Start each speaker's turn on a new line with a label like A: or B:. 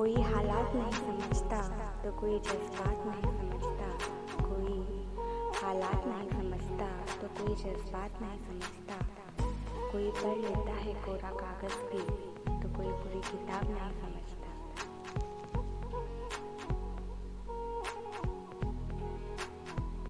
A: कोई हालात नहीं समझता तो कोई जज्बात नहीं समझता, कोई हालात नहीं समझता तो कोई जज्बात नहीं समझता। कोई पढ़ लेता है कोरा कागज़ भी तो कोई पूरी किताब नहीं समझता।